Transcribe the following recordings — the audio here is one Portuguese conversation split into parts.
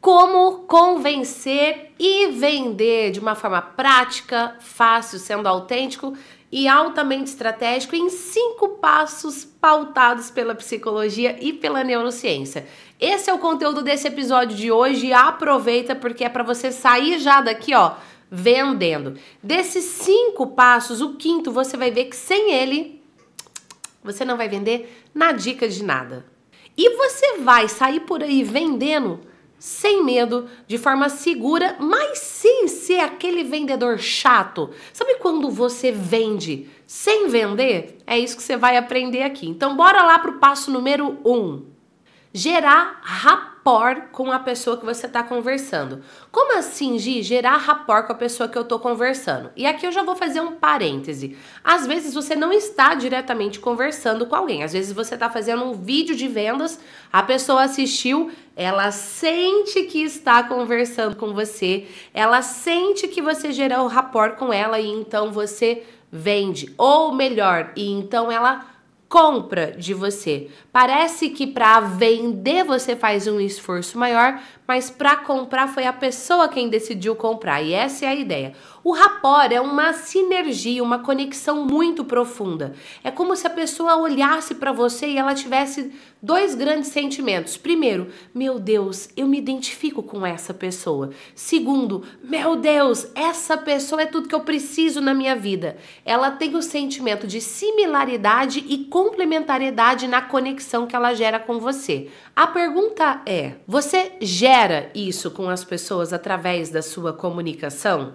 Como convencer e vender de uma forma prática, fácil, sendo autêntico e altamente estratégico em cinco passos pautados pela psicologia e pela neurociência. Esse é o conteúdo desse episódio de hoje. Aproveita porque é para você sair já daqui, ó, vendendo. Desses cinco passos, o quinto você vai ver que sem ele você não vai vender na dica de nada. E você vai sair por aí vendendo sem medo, de forma segura, mas sem ser aquele vendedor chato. Sabe quando você vende sem vender? É isso que você vai aprender aqui. Então, bora lá para o passo número 1. Um. Gerar rapport rapport com a pessoa que você está conversando. Como assim, Gi? Gerar rapport com a pessoa que eu estou conversando. E aqui eu já vou fazer um parêntese. Às vezes você não está diretamente conversando com alguém. Às vezes você está fazendo um vídeo de vendas, a pessoa assistiu, ela sente que está conversando com você, ela sente que você gerou rapport com ela e então você vende. Ou melhor, e então ela compra de você. Parece que para vender você faz um esforço maior, mas para comprar foi a pessoa quem decidiu comprar. E essa é a ideia. O rapport é uma sinergia, uma conexão muito profunda. É como se a pessoa olhasse para você e ela tivesse dois grandes sentimentos. Primeiro, meu Deus, eu me identifico com essa pessoa. Segundo, meu Deus, essa pessoa é tudo que eu preciso na minha vida. Ela tem o sentimento de similaridade e complementariedade na conexão que ela gera com você. A pergunta é: você gera isso com as pessoas através da sua comunicação?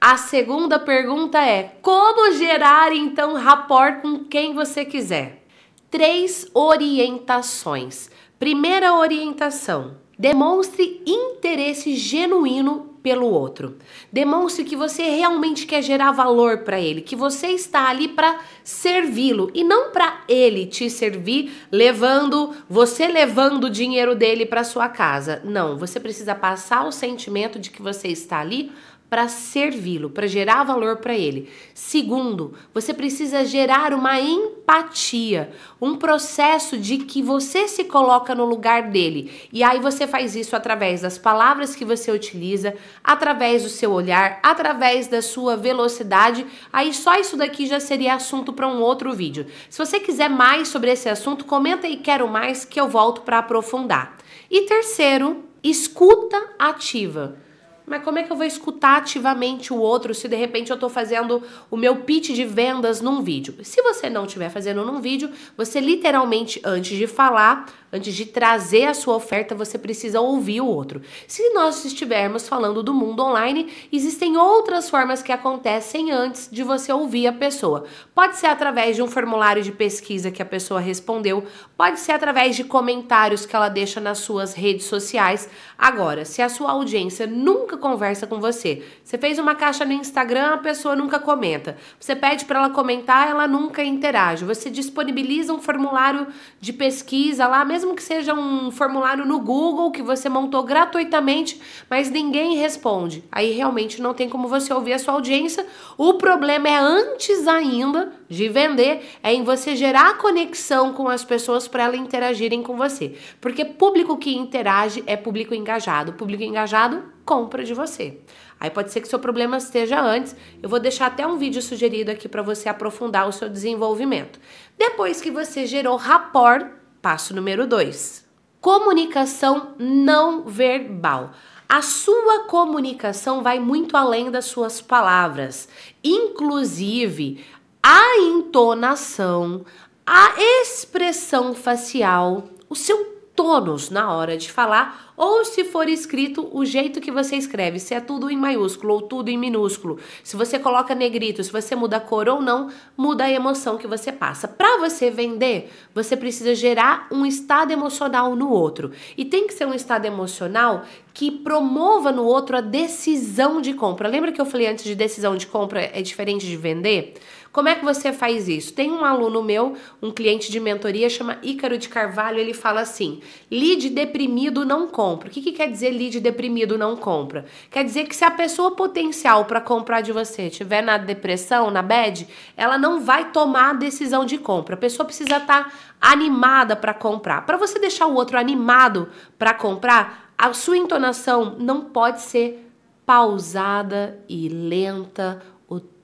A segunda pergunta é: como gerar então rapport com quem você quiser? Três orientações. Primeira orientação: demonstre interesse genuíno pelo outro. Demonstre que você realmente quer gerar valor para ele, que você está ali para servi-lo e não para ele te servir, levando você levando o dinheiro dele para sua casa. Não, você precisa passar o sentimento de que você está ali para servi-lo, para gerar valor para ele. Segundo, você precisa gerar uma empatia, um processo de que você se coloca no lugar dele. E aí você faz isso através das palavras que você utiliza, através do seu olhar, através da sua velocidade. Aí só isso daqui já seria assunto para um outro vídeo. Se você quiser mais sobre esse assunto, comenta aí quero mais que eu volto para aprofundar. E terceiro, escuta ativa. Mas como é que eu vou escutar ativamente o outro se de repente eu estou fazendo o meu pitch de vendas num vídeo? Se você não estiver fazendo num vídeo, você literalmente, antes de falar, antes de trazer a sua oferta, você precisa ouvir o outro. Se nós estivermos falando do mundo online, existem outras formas que acontecem antes de você ouvir a pessoa. Pode ser através de um formulário de pesquisa que a pessoa respondeu, pode ser através de comentários que ela deixa nas suas redes sociais. Agora, se a sua audiência nunca conversa com você. Você fez uma caixa no Instagram, a pessoa nunca comenta. Você pede para ela comentar, ela nunca interage. Você disponibiliza um formulário de pesquisa lá, mesmo que seja um formulário no Google que você montou gratuitamente, mas ninguém responde. Aí realmente não tem como você ouvir a sua audiência. O problema é antes ainda de vender, é em você gerar conexão com as pessoas para elas interagirem com você. Porque público que interage é público engajado. Público engajado compra de você. Aí pode ser que seu problema esteja antes. Eu vou deixar até um vídeo sugerido aqui para você aprofundar o seu desenvolvimento. Depois que você gerou rapport, passo número 2. Comunicação não verbal. A sua comunicação vai muito além das suas palavras. Inclusive, a entonação, a expressão facial, o seu tônus na hora de falar, ou se for escrito o jeito que você escreve, se é tudo em maiúsculo ou tudo em minúsculo, se você coloca negrito, se você muda a cor ou não, muda a emoção que você passa. Para você vender, você precisa gerar um estado emocional no outro. E tem que ser um estado emocional que promova no outro a decisão de compra. Lembra que eu falei antes de decisão de compra é diferente de vender? Como é que você faz isso? Tem um aluno meu, um cliente de mentoria, chama Ícaro de Carvalho, ele fala assim: lead deprimido não compra. O que, que quer dizer lead deprimido não compra? Quer dizer que se a pessoa potencial para comprar de você estiver na depressão, na bad, ela não vai tomar a decisão de compra. A pessoa precisa estar tá animada para comprar. Para você deixar o outro animado para comprar, A sua entonação não pode ser pausada e lenta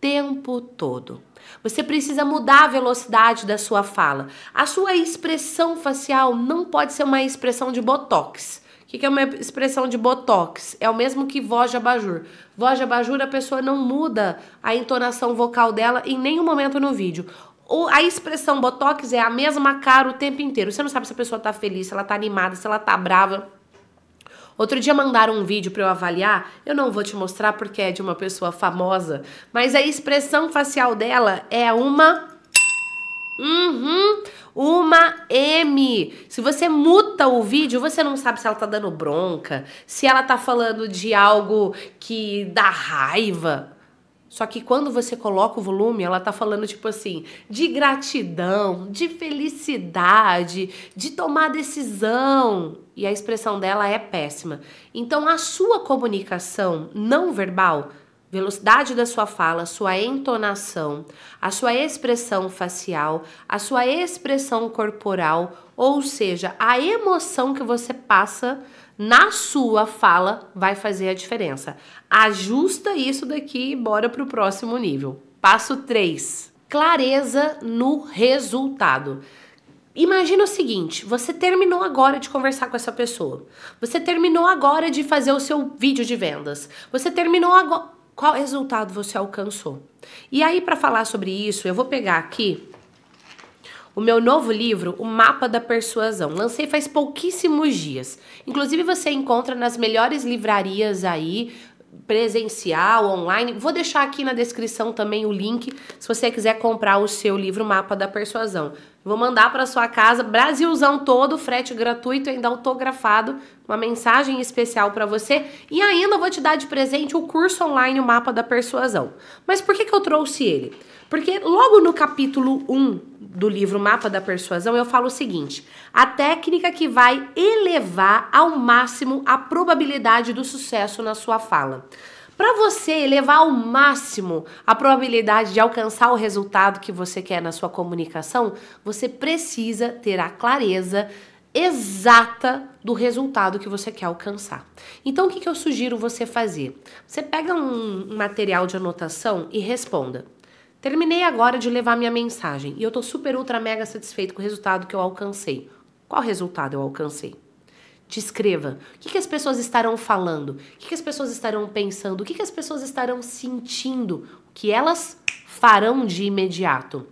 tempo todo. Você precisa mudar a velocidade da sua fala. A sua expressão facial não pode ser uma expressão de botox. O que é uma expressão de botox? É o mesmo que voz de abajur. Voz de abajur, a pessoa não muda a entonação vocal dela em nenhum momento no vídeo. O, a expressão botox é a mesma cara o tempo inteiro. Você não sabe se a pessoa tá feliz, se ela tá animada, se ela tá brava. Outro dia mandaram um vídeo para eu avaliar. Eu não vou te mostrar porque é de uma pessoa famosa, mas a expressão facial dela é uma Uhum, uma M. Se você muta o vídeo, você não sabe se ela tá dando bronca, se ela tá falando de algo que dá raiva. Só que quando você coloca o volume, ela tá falando tipo assim, de gratidão, de felicidade, de tomar decisão. E a expressão dela é péssima. Então a sua comunicação não verbal, velocidade da sua fala, sua entonação, a sua expressão facial, a sua expressão corporal, ou seja, a emoção que você passa na sua fala vai fazer a diferença. Ajusta isso daqui e bora para o próximo nível. Passo 3. Clareza no resultado. Imagina o seguinte: você terminou agora de conversar com essa pessoa. Você terminou agora de fazer o seu vídeo de vendas. Você terminou agora. Qual resultado você alcançou? E aí, para falar sobre isso, eu vou pegar aqui o meu novo livro, O Mapa da Persuasão. Lancei faz pouquíssimos dias. Inclusive você encontra nas melhores livrarias aí, presencial, online. Vou deixar aqui na descrição também o link se você quiser comprar o seu livro Mapa da Persuasão. Vou mandar para sua casa, Brasilzão todo, frete gratuito, ainda autografado, uma mensagem especial para você e ainda vou te dar de presente o curso online o Mapa da Persuasão. Mas por que que eu trouxe ele? Porque logo no capítulo 1 do livro Mapa da Persuasão eu falo o seguinte: a técnica que vai elevar ao máximo a probabilidade do sucesso na sua fala. Para você elevar ao máximo a probabilidade de alcançar o resultado que você quer na sua comunicação, você precisa ter a clareza exata do resultado que você quer alcançar. Então, o que, que eu sugiro você fazer? Você pega um material de anotação e responda. Terminei agora de levar minha mensagem e eu tô super ultra mega satisfeito com o resultado que eu alcancei. Qual resultado eu alcancei? Descreva. O que, que as pessoas estarão falando? O que, que as pessoas estarão pensando? O que, que as pessoas estarão sentindo? O que elas farão de imediato?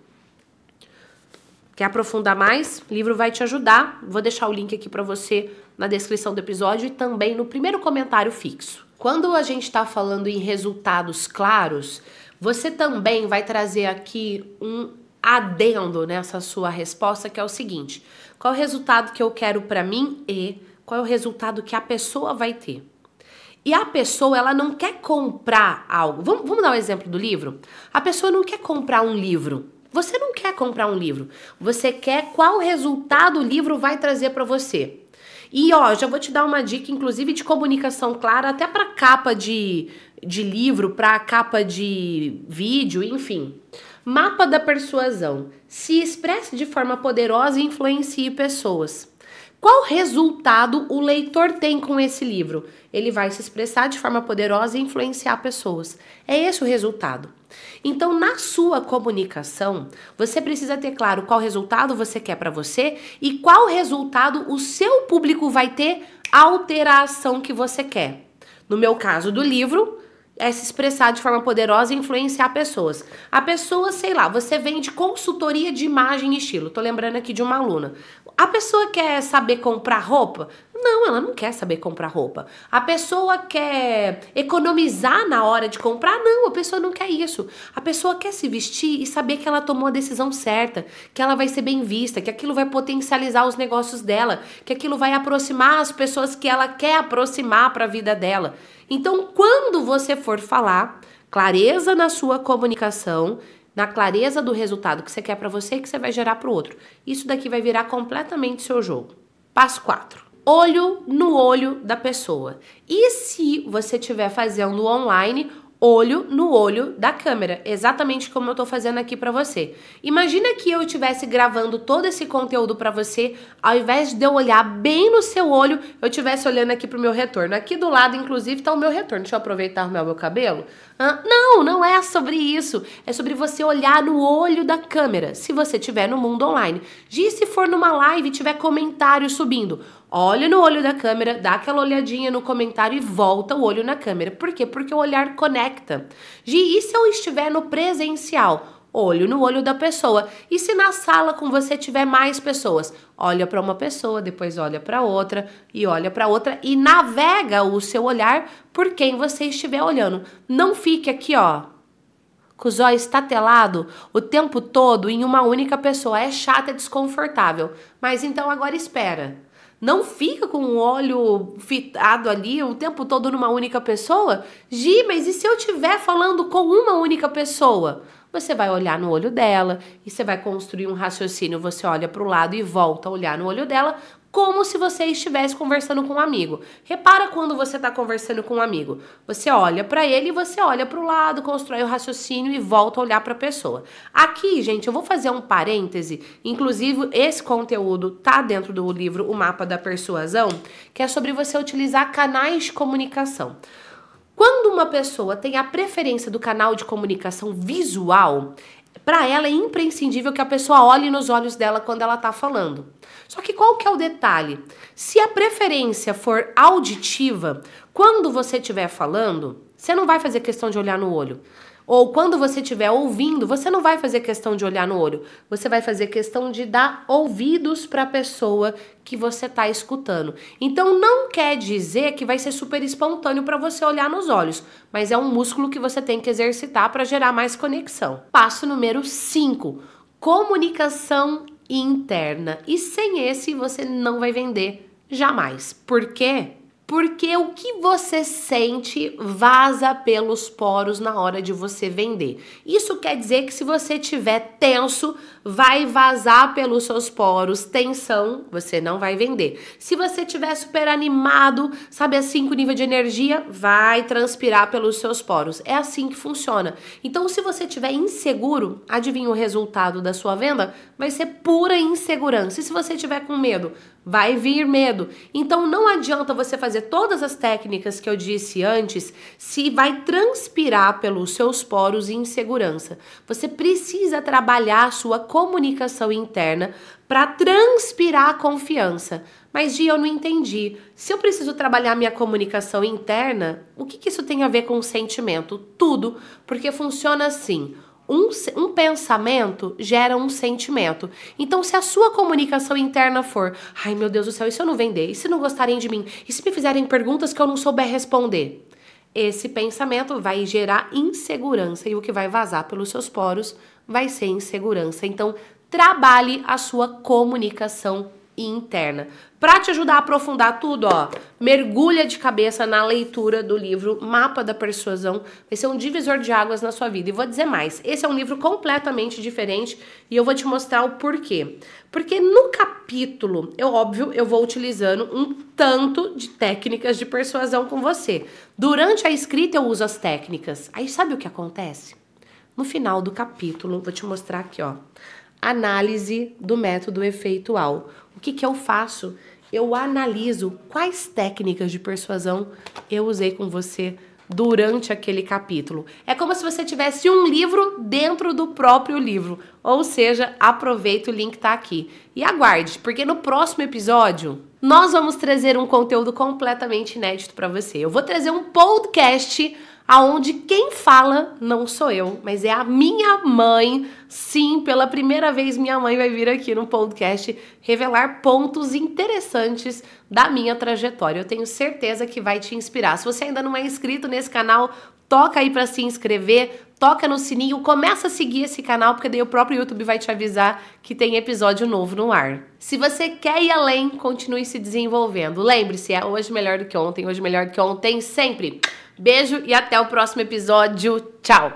Quer aprofundar mais? O livro vai te ajudar. Vou deixar o link aqui para você na descrição do episódio e também no primeiro comentário fixo. Quando a gente está falando em resultados claros, você também vai trazer aqui um adendo nessa sua resposta, que é o seguinte: qual o resultado que eu quero para mim e qual é o resultado que a pessoa vai ter? E a pessoa, ela não quer comprar algo. Vamos, vamos dar um exemplo do livro? A pessoa não quer comprar um livro. Você não quer comprar um livro. Você quer qual resultado o livro vai trazer para você. E ó, já vou te dar uma dica, inclusive de comunicação clara, até para capa de, de livro, para capa de vídeo, enfim. Mapa da persuasão. Se expresse de forma poderosa e influencie pessoas. Qual resultado o leitor tem com esse livro? Ele vai se expressar de forma poderosa e influenciar pessoas. É esse o resultado. Então, na sua comunicação, você precisa ter claro qual resultado você quer para você e qual resultado o seu público vai ter ao a ação que você quer. No meu caso do livro, é se expressar de forma poderosa e influenciar pessoas. A pessoa, sei lá, você vende consultoria de imagem e estilo. Tô lembrando aqui de uma aluna. A pessoa quer saber comprar roupa? Não, ela não quer saber comprar roupa. A pessoa quer economizar na hora de comprar? Não, a pessoa não quer isso. A pessoa quer se vestir e saber que ela tomou a decisão certa, que ela vai ser bem vista, que aquilo vai potencializar os negócios dela, que aquilo vai aproximar as pessoas que ela quer aproximar para a vida dela. Então, quando você for falar, clareza na sua comunicação, na clareza do resultado que você quer para você e que você vai gerar para o outro. Isso daqui vai virar completamente seu jogo. Passo 4. Olho no olho da pessoa. E se você estiver fazendo online olho no olho da câmera, exatamente como eu tô fazendo aqui para você. Imagina que eu estivesse gravando todo esse conteúdo para você, ao invés de eu olhar bem no seu olho, eu estivesse olhando aqui pro meu retorno. Aqui do lado, inclusive, tá o meu retorno. Deixa eu aproveitar e arrumar o meu cabelo. Ah, não, não é sobre isso. É sobre você olhar no olho da câmera, se você estiver no mundo online. E se for numa live e tiver comentário subindo, olha no olho da câmera, dá aquela olhadinha no comentário e volta o olho na câmera. Por quê? Porque o olhar conecta. Gi, e se eu estiver no presencial? Olho no olho da pessoa. E se na sala com você tiver mais pessoas? Olha para uma pessoa, depois olha para outra e olha para outra e navega o seu olhar por quem você estiver olhando. Não fique aqui, ó, com os olhos estatelado o tempo todo em uma única pessoa. É chato, é desconfortável. Mas então agora espera. Não fica com o olho fitado ali o tempo todo numa única pessoa? Gi, mas e se eu estiver falando com uma única pessoa? Você vai olhar no olho dela e você vai construir um raciocínio. Você olha para o lado e volta a olhar no olho dela, como se você estivesse conversando com um amigo. Repara quando você está conversando com um amigo. Você olha para ele e você olha para o lado, constrói o raciocínio e volta a olhar para a pessoa. Aqui, gente, eu vou fazer um parêntese. Inclusive, esse conteúdo tá dentro do livro O Mapa da Persuasão, que é sobre você utilizar canais de comunicação. Quando uma pessoa tem a preferência do canal de comunicação visual, para ela é imprescindível que a pessoa olhe nos olhos dela quando ela está falando. Só que qual que é o detalhe? Se a preferência for auditiva, quando você estiver falando, você não vai fazer questão de olhar no olho. Ou quando você estiver ouvindo, você não vai fazer questão de olhar no olho. Você vai fazer questão de dar ouvidos para a pessoa que você está escutando. Então não quer dizer que vai ser super espontâneo para você olhar nos olhos, mas é um músculo que você tem que exercitar para gerar mais conexão. Passo número 5: comunicação interna. E sem esse você não vai vender jamais. Por quê? Porque o que você sente vaza pelos poros na hora de você vender. Isso quer dizer que se você tiver tenso, vai vazar pelos seus poros, tensão, você não vai vender. Se você tiver super animado, sabe assim, com nível de energia, vai transpirar pelos seus poros. É assim que funciona. Então, se você tiver inseguro, adivinha o resultado da sua venda? Vai ser pura insegurança. E se você tiver com medo, vai vir medo. Então, não adianta você fazer todas as técnicas que eu disse antes se vai transpirar pelos seus poros insegurança. Você precisa trabalhar a sua comunicação interna para transpirar confiança. Mas, Gia, eu não entendi. Se eu preciso trabalhar minha comunicação interna, o que, que isso tem a ver com sentimento? Tudo, porque funciona assim. Um, um, pensamento gera um sentimento. Então, se a sua comunicação interna for, ai meu Deus do céu, e se eu não vender? E se não gostarem de mim? E se me fizerem perguntas que eu não souber responder? Esse pensamento vai gerar insegurança e o que vai vazar pelos seus poros vai ser insegurança. Então, trabalhe a sua comunicação interna. Para te ajudar a aprofundar tudo, ó, mergulha de cabeça na leitura do livro Mapa da Persuasão. Vai ser um divisor de águas na sua vida. E vou dizer mais, esse é um livro completamente diferente e eu vou te mostrar o porquê. Porque no capítulo, eu óbvio, eu vou utilizando um tanto de técnicas de persuasão com você. Durante a escrita eu uso as técnicas. Aí sabe o que acontece? No final do capítulo, vou te mostrar aqui, ó. Análise do método efeitual. O que, que eu faço? Eu analiso quais técnicas de persuasão eu usei com você durante aquele capítulo. É como se você tivesse um livro dentro do próprio livro. Ou seja, aproveita o link tá aqui. E aguarde, porque no próximo episódio nós vamos trazer um conteúdo completamente inédito para você. Eu vou trazer um podcast aonde quem fala não sou eu, mas é a minha mãe. Sim, pela primeira vez minha mãe vai vir aqui no podcast revelar pontos interessantes da minha trajetória. Eu tenho certeza que vai te inspirar. Se você ainda não é inscrito nesse canal, toca aí para se inscrever, toca no sininho, começa a seguir esse canal, porque daí o próprio YouTube vai te avisar que tem episódio novo no ar. Se você quer ir além, continue se desenvolvendo. Lembre-se, é hoje melhor do que ontem, hoje melhor do que ontem, sempre. Beijo e até o próximo episódio. Tchau!